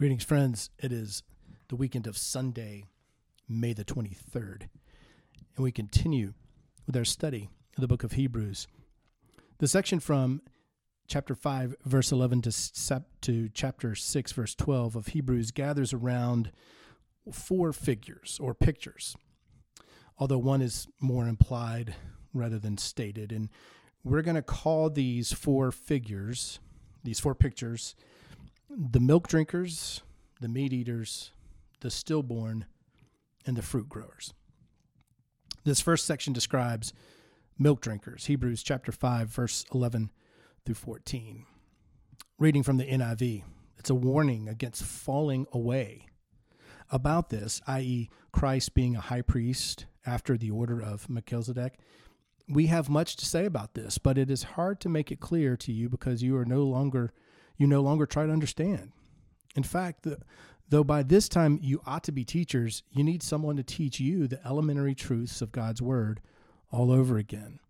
Greetings, friends. It is the weekend of Sunday, May the 23rd, and we continue with our study of the book of Hebrews. The section from chapter 5, verse 11 to, to chapter 6, verse 12 of Hebrews gathers around four figures or pictures, although one is more implied rather than stated. And we're going to call these four figures, these four pictures, the milk drinkers, the meat eaters, the stillborn, and the fruit growers. This first section describes milk drinkers, Hebrews chapter 5, verse 11 through 14. Reading from the NIV, it's a warning against falling away. About this, i.e., Christ being a high priest after the order of Melchizedek, we have much to say about this, but it is hard to make it clear to you because you are no longer you no longer try to understand. In fact, the, though by this time you ought to be teachers, you need someone to teach you the elementary truths of God's word all over again.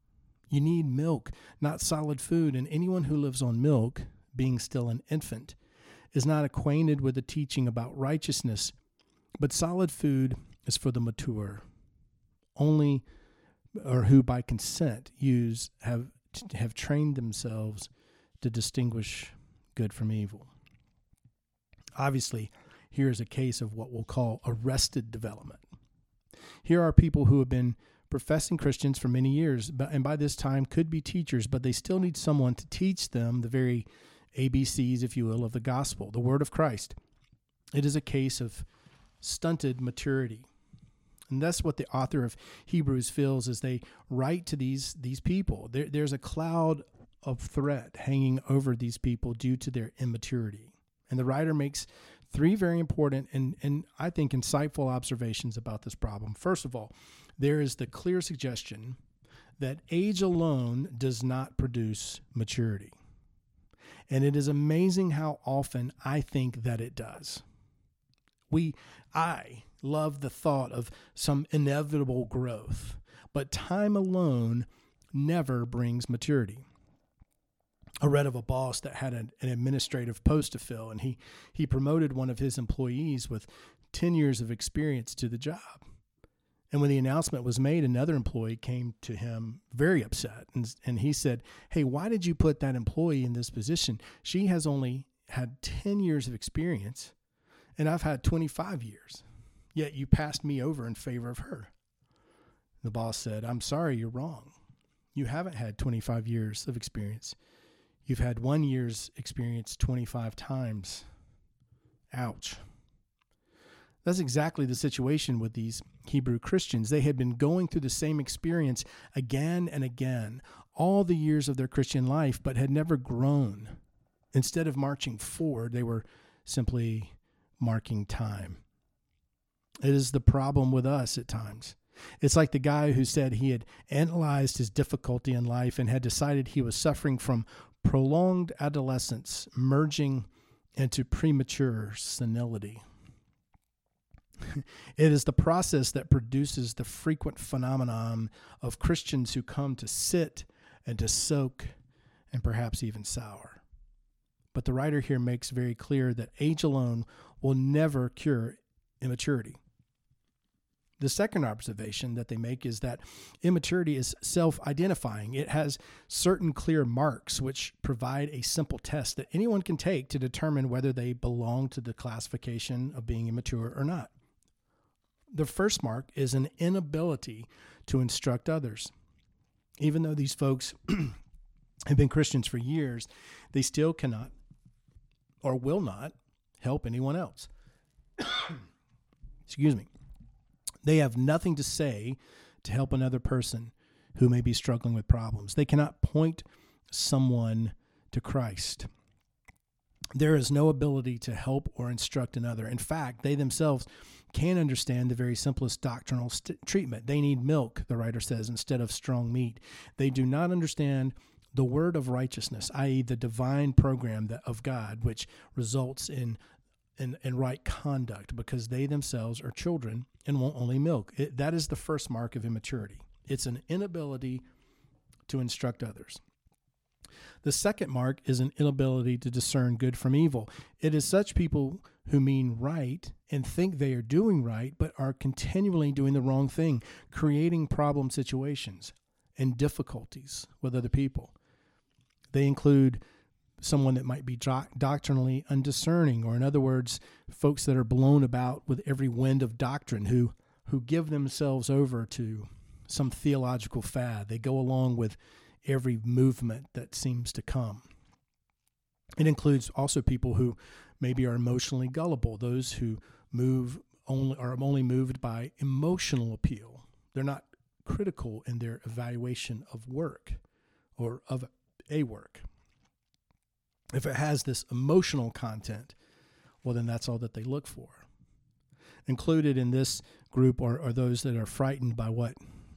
You need milk, not solid food, and anyone who lives on milk, being still an infant, is not acquainted with the teaching about righteousness, but solid food is for the mature. Only or who by consent use have have trained themselves to distinguish good from evil. Obviously, here is a case of what we'll call arrested development. Here are people who have been professing Christians for many years, and by this time could be teachers, but they still need someone to teach them the very ABCs, if you will, of the gospel, the word of Christ. It is a case of stunted maturity. And that's what the author of Hebrews feels as they write to these, these people. There, there's a cloud of threat hanging over these people due to their immaturity. And the writer makes three very important and, and I think insightful observations about this problem. First of all, there is the clear suggestion that age alone does not produce maturity. And it is amazing how often I think that it does. We, I love the thought of some inevitable growth, but time alone never brings maturity. I read of a boss that had an, an, administrative post to fill, and he he promoted one of his employees with ten years of experience to the job. And when the announcement was made, another employee came to him very upset, and and he said, "Hey, why did you put that employee in this position? She has only had ten years of experience, and I've had twenty five years. Yet you passed me over in favor of her." The boss said, "I'm sorry, you're wrong. You haven't had twenty five years of experience." You've had one year's experience 25 times. Ouch. That's exactly the situation with these Hebrew Christians. They had been going through the same experience again and again, all the years of their Christian life, but had never grown. Instead of marching forward, they were simply marking time. It is the problem with us at times. It's like the guy who said he had analyzed his difficulty in life and had decided he was suffering from prolonged adolescence merging into premature senility. it is the process that produces the frequent phenomenon of Christians who come to sit and to soak and perhaps even sour. But the writer here makes very clear that age alone will never cure immaturity. The second observation that they make is that immaturity is self identifying. It has certain clear marks which provide a simple test that anyone can take to determine whether they belong to the classification of being immature or not. The first mark is an inability to instruct others. Even though these folks have been Christians for years, they still cannot or will not help anyone else. Excuse me. They have nothing to say to help another person who may be struggling with problems. They cannot point someone to Christ. There is no ability to help or instruct another. In fact, they themselves can understand the very simplest doctrinal st- treatment. They need milk, the writer says, instead of strong meat. They do not understand the word of righteousness, i.e., the divine program that, of God, which results in and, and right conduct because they themselves are children and want only milk. It, that is the first mark of immaturity. It's an inability to instruct others. The second mark is an inability to discern good from evil. It is such people who mean right and think they are doing right, but are continually doing the wrong thing, creating problem situations and difficulties with other people. They include someone that might be doctrinally undiscerning, or in other words, folks that are blown about with every wind of doctrine who, who give themselves over to some theological fad. They go along with every movement that seems to come. It includes also people who maybe are emotionally gullible, those who move only are only moved by emotional appeal. They're not critical in their evaluation of work or of a work. If it has this emotional content, well, then that's all that they look for. Included in this group are, are those that are frightened by what,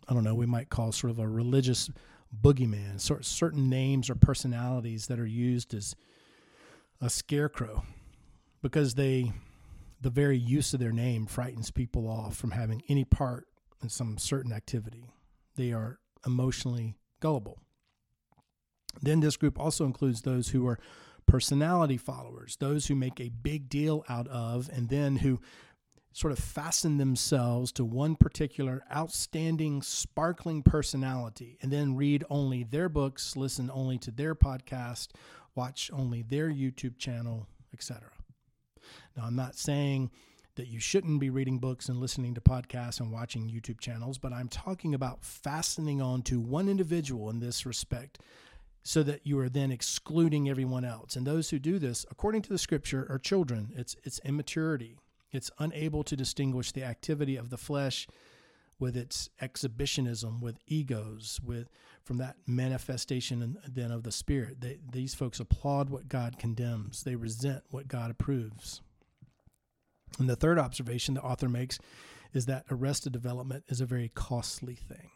I don't know, we might call sort of a religious boogeyman, sort certain names or personalities that are used as a scarecrow because they the very use of their name frightens people off from having any part in some certain activity. They are emotionally gullible. Then this group also includes those who are personality followers, those who make a big deal out of and then who sort of fasten themselves to one particular outstanding, sparkling personality and then read only their books, listen only to their podcast, watch only their YouTube channel, etc. Now, I'm not saying that you shouldn't be reading books and listening to podcasts and watching YouTube channels, but I'm talking about fastening on to one individual in this respect so that you are then excluding everyone else. And those who do this, according to the scripture, are children. It's it's immaturity. It's unable to distinguish the activity of the flesh with its exhibitionism, with egos, with from that manifestation and then of the spirit. They, these folks applaud what God condemns. They resent what God approves. And the third observation the author makes is that arrested development is a very costly thing.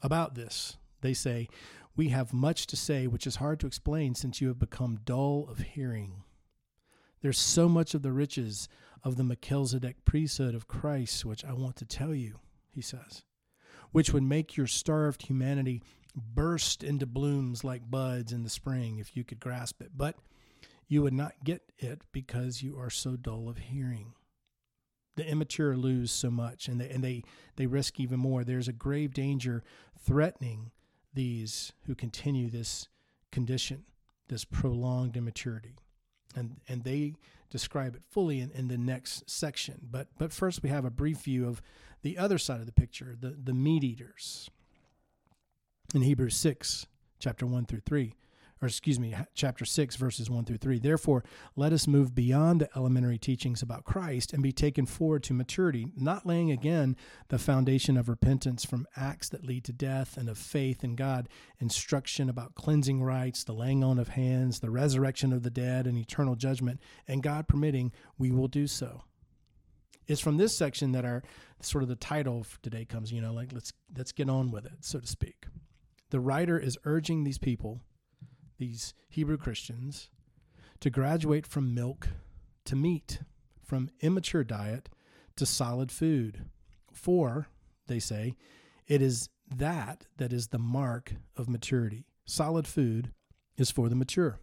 About this, they say, We have much to say which is hard to explain since you have become dull of hearing. There's so much of the riches of the Melchizedek priesthood of Christ which I want to tell you, he says, which would make your starved humanity burst into blooms like buds in the spring if you could grasp it. But you would not get it because you are so dull of hearing. The immature lose so much and they, and they, they risk even more. There's a grave danger threatening these who continue this condition, this prolonged immaturity. And, and they describe it fully in, in the next section. But, but first, we have a brief view of the other side of the picture the, the meat eaters. In Hebrews 6, chapter 1 through 3, or excuse me, chapter 6, verses 1 through 3. Therefore, let us move beyond the elementary teachings about Christ and be taken forward to maturity, not laying again the foundation of repentance from acts that lead to death and of faith in God, instruction about cleansing rites, the laying on of hands, the resurrection of the dead, and eternal judgment. And God permitting, we will do so. It's from this section that our sort of the title for today comes, you know, like let's let's get on with it, so to speak. The writer is urging these people these Hebrew Christians to graduate from milk to meat, from immature diet to solid food. For, they say, it is that that is the mark of maturity. Solid food is for the mature.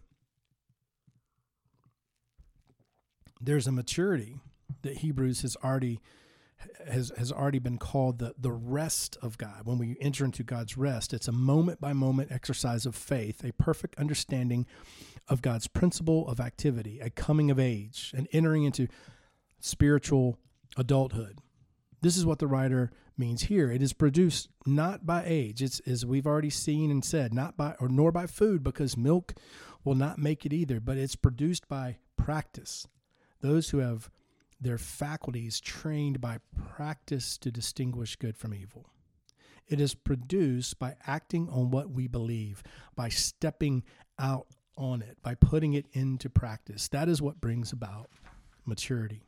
There's a maturity that Hebrews has already has has already been called the the rest of God. When we enter into God's rest, it's a moment by moment exercise of faith, a perfect understanding of God's principle of activity, a coming of age, and entering into spiritual adulthood. This is what the writer means here. It is produced not by age. It's as we've already seen and said, not by or nor by food, because milk will not make it either, but it's produced by practice. Those who have their faculties trained by practice to distinguish good from evil. It is produced by acting on what we believe, by stepping out on it, by putting it into practice. That is what brings about maturity.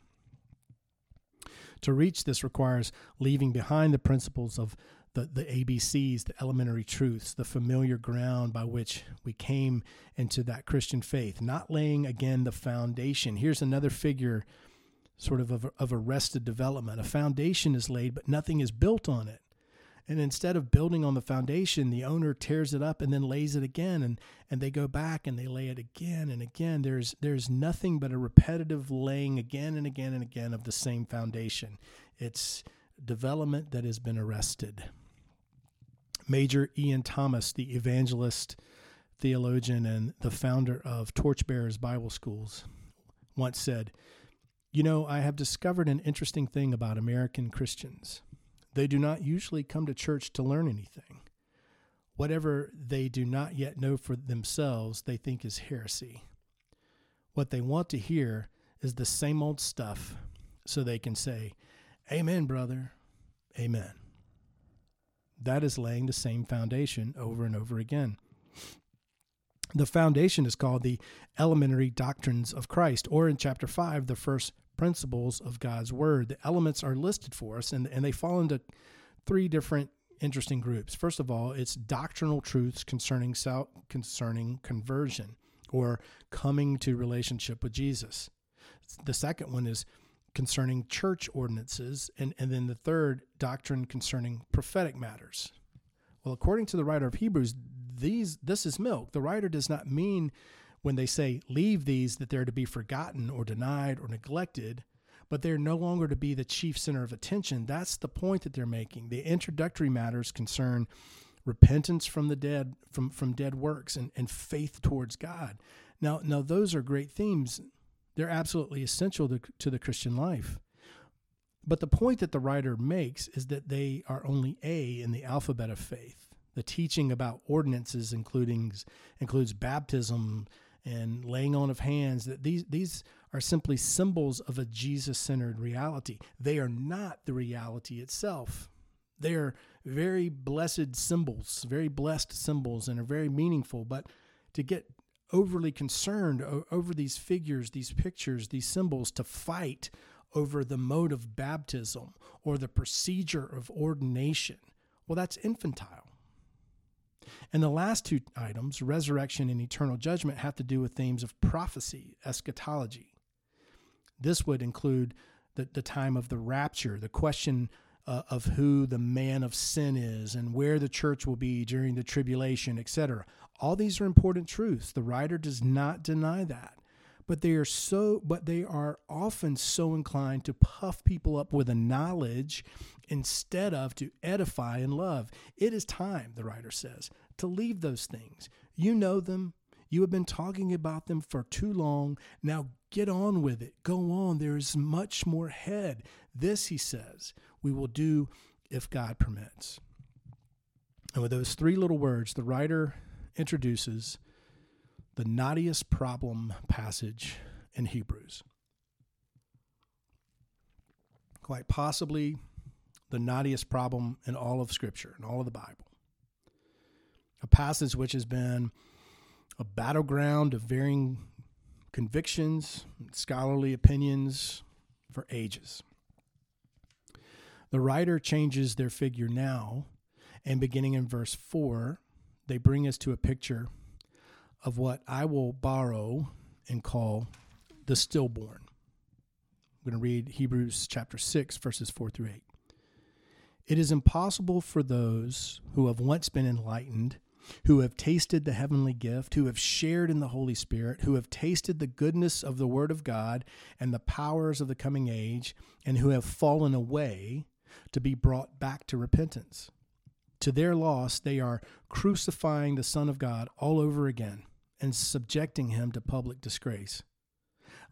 To reach this requires leaving behind the principles of the, the ABCs, the elementary truths, the familiar ground by which we came into that Christian faith, not laying again the foundation. Here's another figure sort of, of of arrested development. A foundation is laid, but nothing is built on it. And instead of building on the foundation, the owner tears it up and then lays it again and, and they go back and they lay it again and again. There's there's nothing but a repetitive laying again and again and again of the same foundation. It's development that has been arrested. Major Ian Thomas, the evangelist, theologian, and the founder of Torchbearers Bible Schools, once said, You know, I have discovered an interesting thing about American Christians. They do not usually come to church to learn anything. Whatever they do not yet know for themselves, they think is heresy. What they want to hear is the same old stuff so they can say, Amen, brother. Amen. That is laying the same foundation over and over again. The foundation is called the elementary doctrines of Christ, or in chapter 5, the first principles of God's word. The elements are listed for us, and, and they fall into three different interesting groups. First of all, it's doctrinal truths concerning concerning conversion or coming to relationship with Jesus. The second one is concerning church ordinances, and, and then the third doctrine concerning prophetic matters. Well, according to the writer of Hebrews, these this is milk. The writer does not mean when they say leave these that they're to be forgotten or denied or neglected, but they're no longer to be the chief center of attention. That's the point that they're making. The introductory matters concern repentance from the dead, from, from dead works, and, and faith towards God. Now, now those are great themes. They're absolutely essential to, to the Christian life. But the point that the writer makes is that they are only A in the alphabet of faith. The teaching about ordinances including includes baptism, and laying on of hands that these these are simply symbols of a Jesus-centered reality. They are not the reality itself. They are very blessed symbols, very blessed symbols and are very meaningful, but to get overly concerned over these figures, these pictures, these symbols to fight over the mode of baptism or the procedure of ordination, well that's infantile. And the last two items, resurrection and eternal judgment, have to do with themes of prophecy, eschatology. This would include the, the time of the rapture, the question uh, of who the man of sin is and where the church will be during the tribulation, etc. All these are important truths. The writer does not deny that. But they are so but they are often so inclined to puff people up with a knowledge instead of to edify and love. It is time, the writer says, to leave those things. You know them. You have been talking about them for too long. Now get on with it. Go on. There is much more ahead. This, he says, we will do if God permits. And with those three little words, the writer introduces the knottiest problem passage in Hebrews. Quite possibly the knottiest problem in all of Scripture, in all of the Bible a passage which has been a battleground of varying convictions, scholarly opinions for ages. The writer changes their figure now, and beginning in verse 4, they bring us to a picture of what I will borrow and call the stillborn. I'm going to read Hebrews chapter 6, verses 4 through 8. It is impossible for those who have once been enlightened who have tasted the heavenly gift, who have shared in the Holy Spirit, who have tasted the goodness of the Word of God and the powers of the coming age, and who have fallen away to be brought back to repentance. To their loss, they are crucifying the Son of God all over again and subjecting him to public disgrace.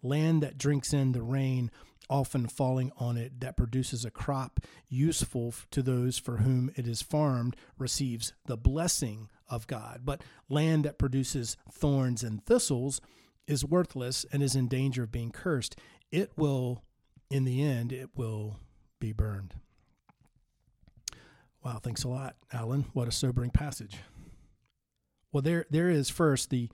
Land that drinks in the rain often falling on it that produces a crop useful to those for whom it is farmed receives the blessing of God. But land that produces thorns and thistles is worthless and is in danger of being cursed. It will, in the end, it will be burned. Wow, thanks a lot, Alan. What a sobering passage. Well, there there is first the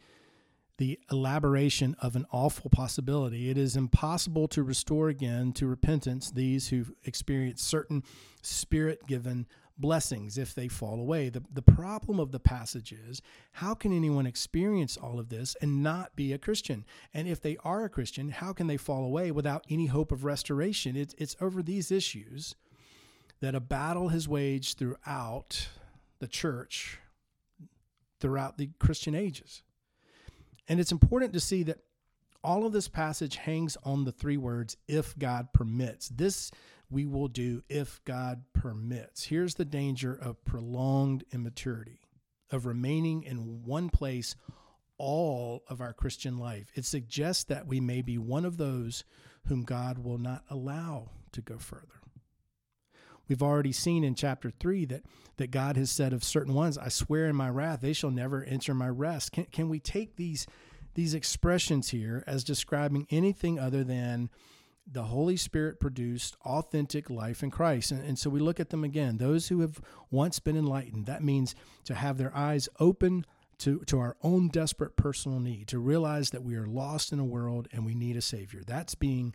the elaboration of an awful possibility. It is impossible to restore again to repentance these who experience certain spirit given blessings if they fall away. The, the problem of the passage is how can anyone experience all of this and not be a Christian? And if they are a Christian, how can they fall away without any hope of restoration? It's, it's over these issues that a battle has waged throughout the church, throughout the Christian ages. And it's important to see that all of this passage hangs on the three words, if God permits. This we will do if God permits. Here's the danger of prolonged immaturity, of remaining in one place all of our Christian life. It suggests that we may be one of those whom God will not allow to go further. We've already seen in chapter 3 that, that God has said of certain ones, I swear in my wrath, they shall never enter my rest. Can, can we take these, these expressions here as describing anything other than the Holy Spirit produced authentic life in Christ. And, and, so we look at them again. Those who have once been enlightened, that means to have their eyes open to, to our own desperate personal need, to realize that we are lost in a world and we need a Savior. That's being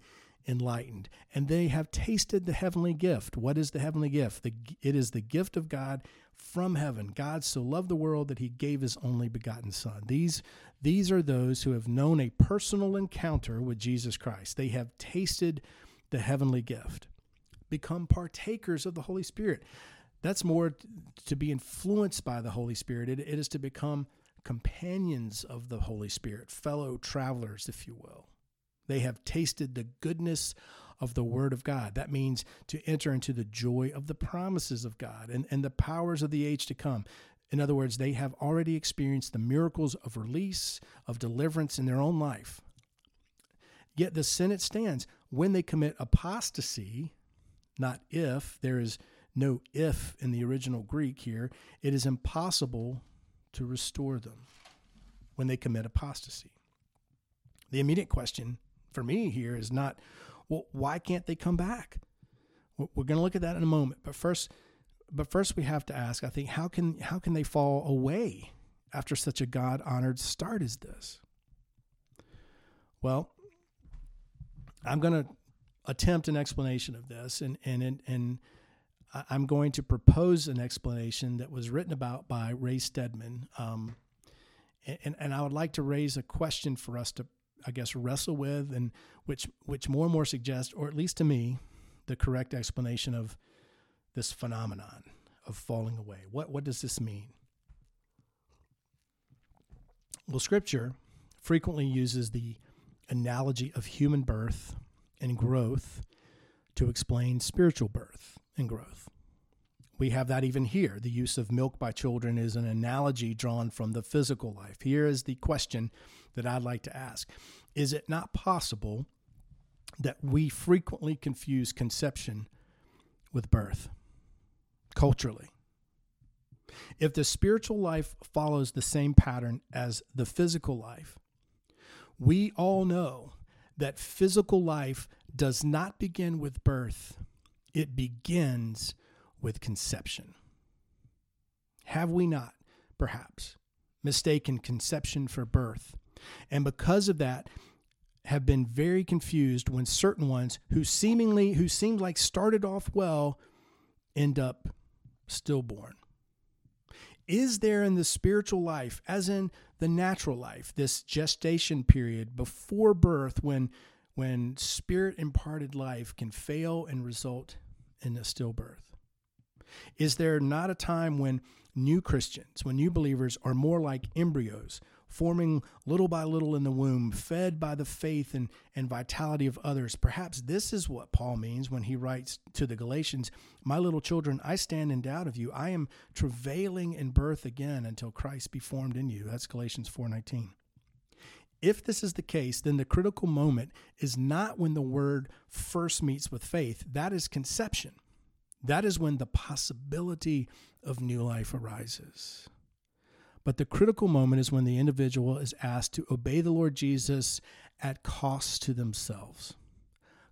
enlightened. And they have tasted the heavenly gift. What is the heavenly gift? The, it is the gift of God from heaven. God so loved the world that he gave his only begotten Son. These, these are those who have known a personal encounter with Jesus Christ. They have tasted the heavenly gift, become partakers of the Holy Spirit. That's more to be influenced by the Holy Spirit. it, it is to become companions of the Holy Spirit, fellow travelers, if you will. They have tasted the goodness of the Word of God. That means to enter into the joy of the promises of God and, and the powers of the age to come. In other words, they have already experienced the miracles of release, of deliverance in their own life. Yet the Senate stands when they commit apostasy, not if, there is no if in the original Greek here, it is impossible to restore them when they commit apostasy. The immediate question for me here is not well, why can't they come back? We're going to look at that in a moment. But first, but first we have to ask, I think, how can how can they fall away after such a God honored start as this? Well, I'm going to attempt an explanation of this, and and and I'm going to propose an explanation that was written about by Ray Stedman. Um, and, and I would like to raise a question for us to I guess, wrestle with, and which which more and more suggest, or at least to me, the correct explanation of this phenomenon of falling away. What what does this mean? Well, Scripture frequently uses the analogy of human birth and growth to explain spiritual birth and growth. We have that even here. The use of milk by children is an analogy drawn from the physical life. Here is the question that I'd like to ask Is it not possible that we frequently confuse conception with birth culturally? If the spiritual life follows the same pattern as the physical life, we all know that physical life does not begin with birth, it begins with conception. Have we not, perhaps, mistaken conception for birth and because of that have been very confused when certain ones who seemingly who seemed like started off well end up stillborn. Is there in the spiritual life as in the natural life this gestation period before birth when when spirit imparted life can fail and result in a stillbirth? Is there not a time when new christians when new believers are more like embryos forming little by little in the womb, fed by the faith and, and vitality of others. Perhaps this is what Paul means when he writes to the Galatians, My little children, I stand in doubt of you. I am travailing in birth again until Christ be formed in you. That's Galatians 4:19. If this is the case, then the critical moment is not when the word first meets with faith. That is conception. That is when the possibility of new life arises. But the critical moment is when the individual is asked to obey the Lord Jesus at cost to themselves,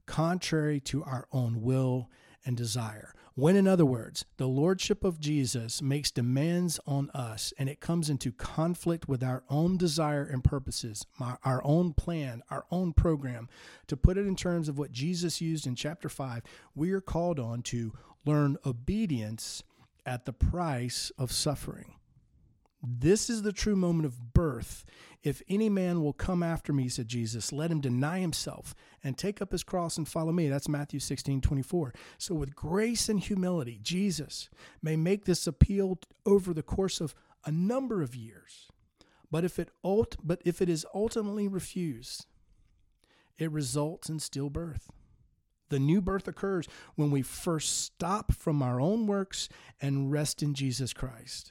contrary to our own will and desire. When, in other words, the Lordship of Jesus makes demands on us and it comes into conflict with our own desire and purposes, our own plan, our own program, to put it in terms of what Jesus used in chapter 5, we are called on to learn obedience at the price of suffering. This is the true moment of birth. If any man will come after me, said Jesus, let him deny himself and take up his cross and follow me. That's Matthew 16, 24. So, with grace and humility, Jesus may make this appeal over the course of a number of years. But if it, ult- but if it is ultimately refused, it results in stillbirth. The new birth occurs when we first stop from our own works and rest in Jesus Christ.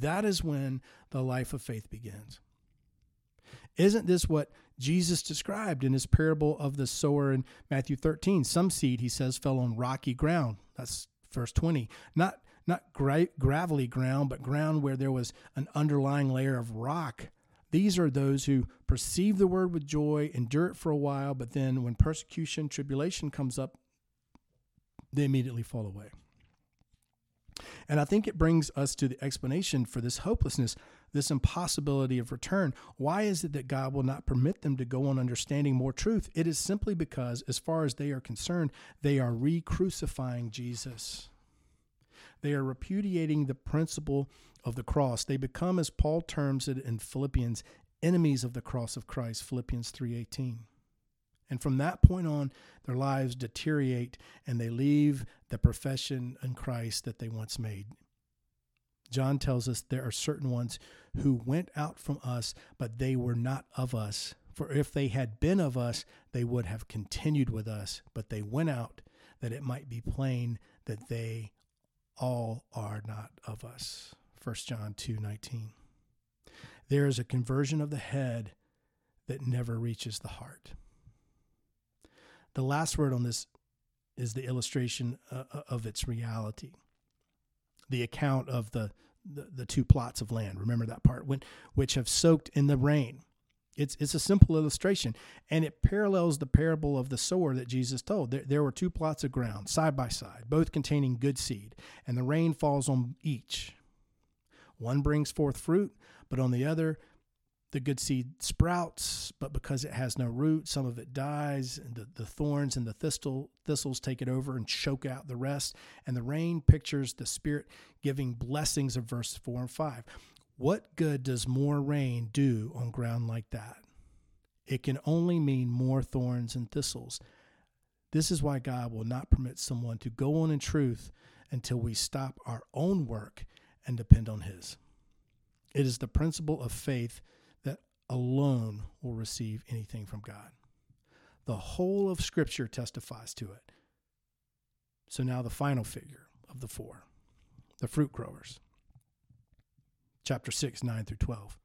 That is when the life of faith begins. Isn't this what Jesus described in his parable of the sower in Matthew 13? Some seed, he says, fell on rocky ground. That's verse 20. Not, not gra- gravelly ground, but ground where there was an underlying layer of rock. These are those who perceive the word with joy, endure it for a while, but then when persecution, tribulation comes up, they immediately fall away. And I think it brings us to the explanation for this hopelessness, this impossibility of return. Why is it that God will not permit them to go on understanding more truth? It is simply because, as far as they are concerned, they are re crucifying Jesus. They are repudiating the principle of the cross. They become, as Paul terms it in Philippians, enemies of the cross of Christ, Philippians 3:18. And from that point on, their lives deteriorate and they leave the profession in Christ that they once made. John tells us there are certain ones who went out from us, but they were not of us. For if they had been of us, they would have continued with us. But they went out that it might be plain that they all are not of us. 1 John 2 19. There is a conversion of the head that never reaches the heart. The last word on this is the illustration uh, uh, of its reality. The account of the, the, the two plots of land. Remember that part when which have soaked in the rain. It's it's a simple illustration, and it parallels the parable of the sower that Jesus told. There, there were two plots of ground side by side, both containing good seed, and the rain falls on each. One brings forth fruit, but on the other the good seed sprouts, but because it has no root, some of it dies, and the, the thorns and the thistle, thistles take it over and choke out the rest. And the rain pictures the Spirit giving blessings of verse 4 and 5. What good does more rain do on ground like that? It can only mean more thorns and thistles. This is why God will not permit someone to go on in truth until we stop our own work and depend on His. It is the principle of faith alone will receive anything from God. The whole of Scripture testifies to it. So now the final figure of the four the fruit growers. Chapter 6, 9 through 12.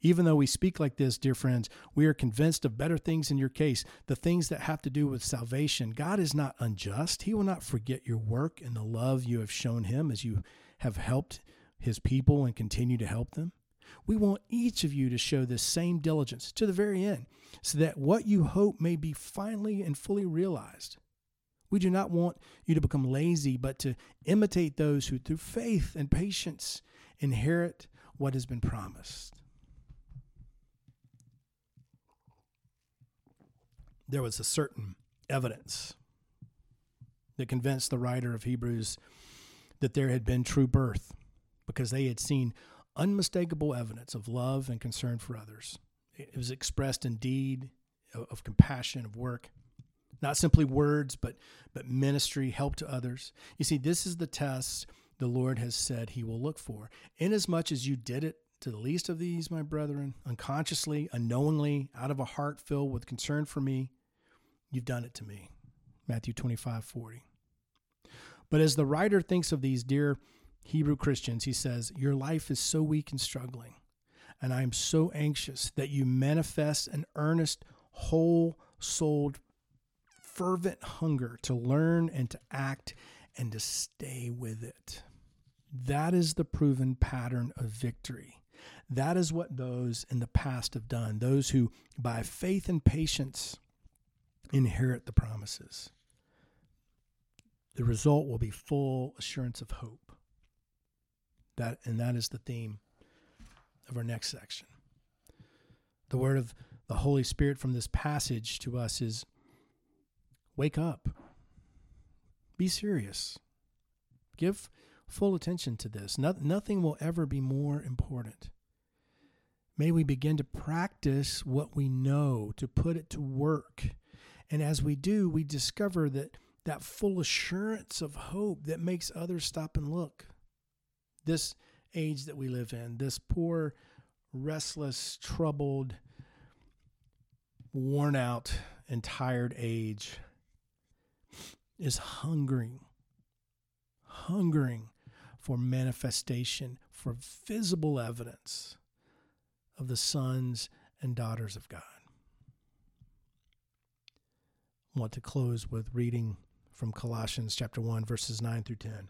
Even though we speak like this, dear friends, we are convinced of better things in your case, the things that have to do with salvation. God is not unjust. He will not forget your work and the love you have shown Him as you have helped His people and continue to help them. We want each of you to show this same diligence to the very end, so that what you hope may be finally and fully realized. We do not want you to become lazy, but to imitate those who, through faith and patience, inherit what has been promised. There was a certain evidence that convinced the writer of Hebrews that there had been true birth because they had seen unmistakable evidence of love and concern for others. It was expressed in deed, of compassion, of work. Not simply words, but, but ministry, help to others. You see, this is the test the Lord has said he will look for. Inasmuch as you did it to the least of these, my brethren, unconsciously, unknowingly, out of a heart filled with concern for me, you've done it to me. Matthew 25, 40. But as the writer thinks of these dear Hebrew Christians, he says, Your life is so weak and struggling, and I am so anxious that you manifest an earnest, whole souled, fervent hunger to learn and to act and to stay with it. That is the proven pattern of victory. That is what those in the past have done, those who, by faith and patience, inherit the promises. The result will be full assurance of hope. That and that is the theme of our next section. The word of the Holy Spirit from this passage to us is wake up. Be serious. Give full attention to this. No, nothing will ever be more important. May we begin to practice what we know, to put it to work. And as we do, we discover that that full assurance of hope that makes others stop and look. This age that we live in, this poor, restless, troubled, worn out, and tired age is hungering, hungering for manifestation, for visible evidence of the sons and daughters of God. I want to close with reading from Colossians chapter 1 verses 9 through 10.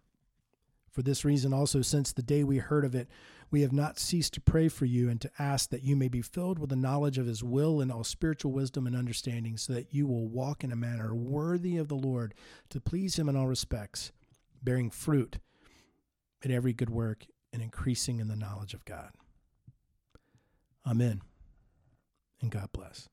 For this reason also since the day we heard of it we have not ceased to pray for you and to ask that you may be filled with the knowledge of his will and all spiritual wisdom and understanding, so that you will walk in a manner worthy of the Lord, to please him in all respects, bearing fruit in every good work and increasing in the knowledge of God. Amen. And God bless.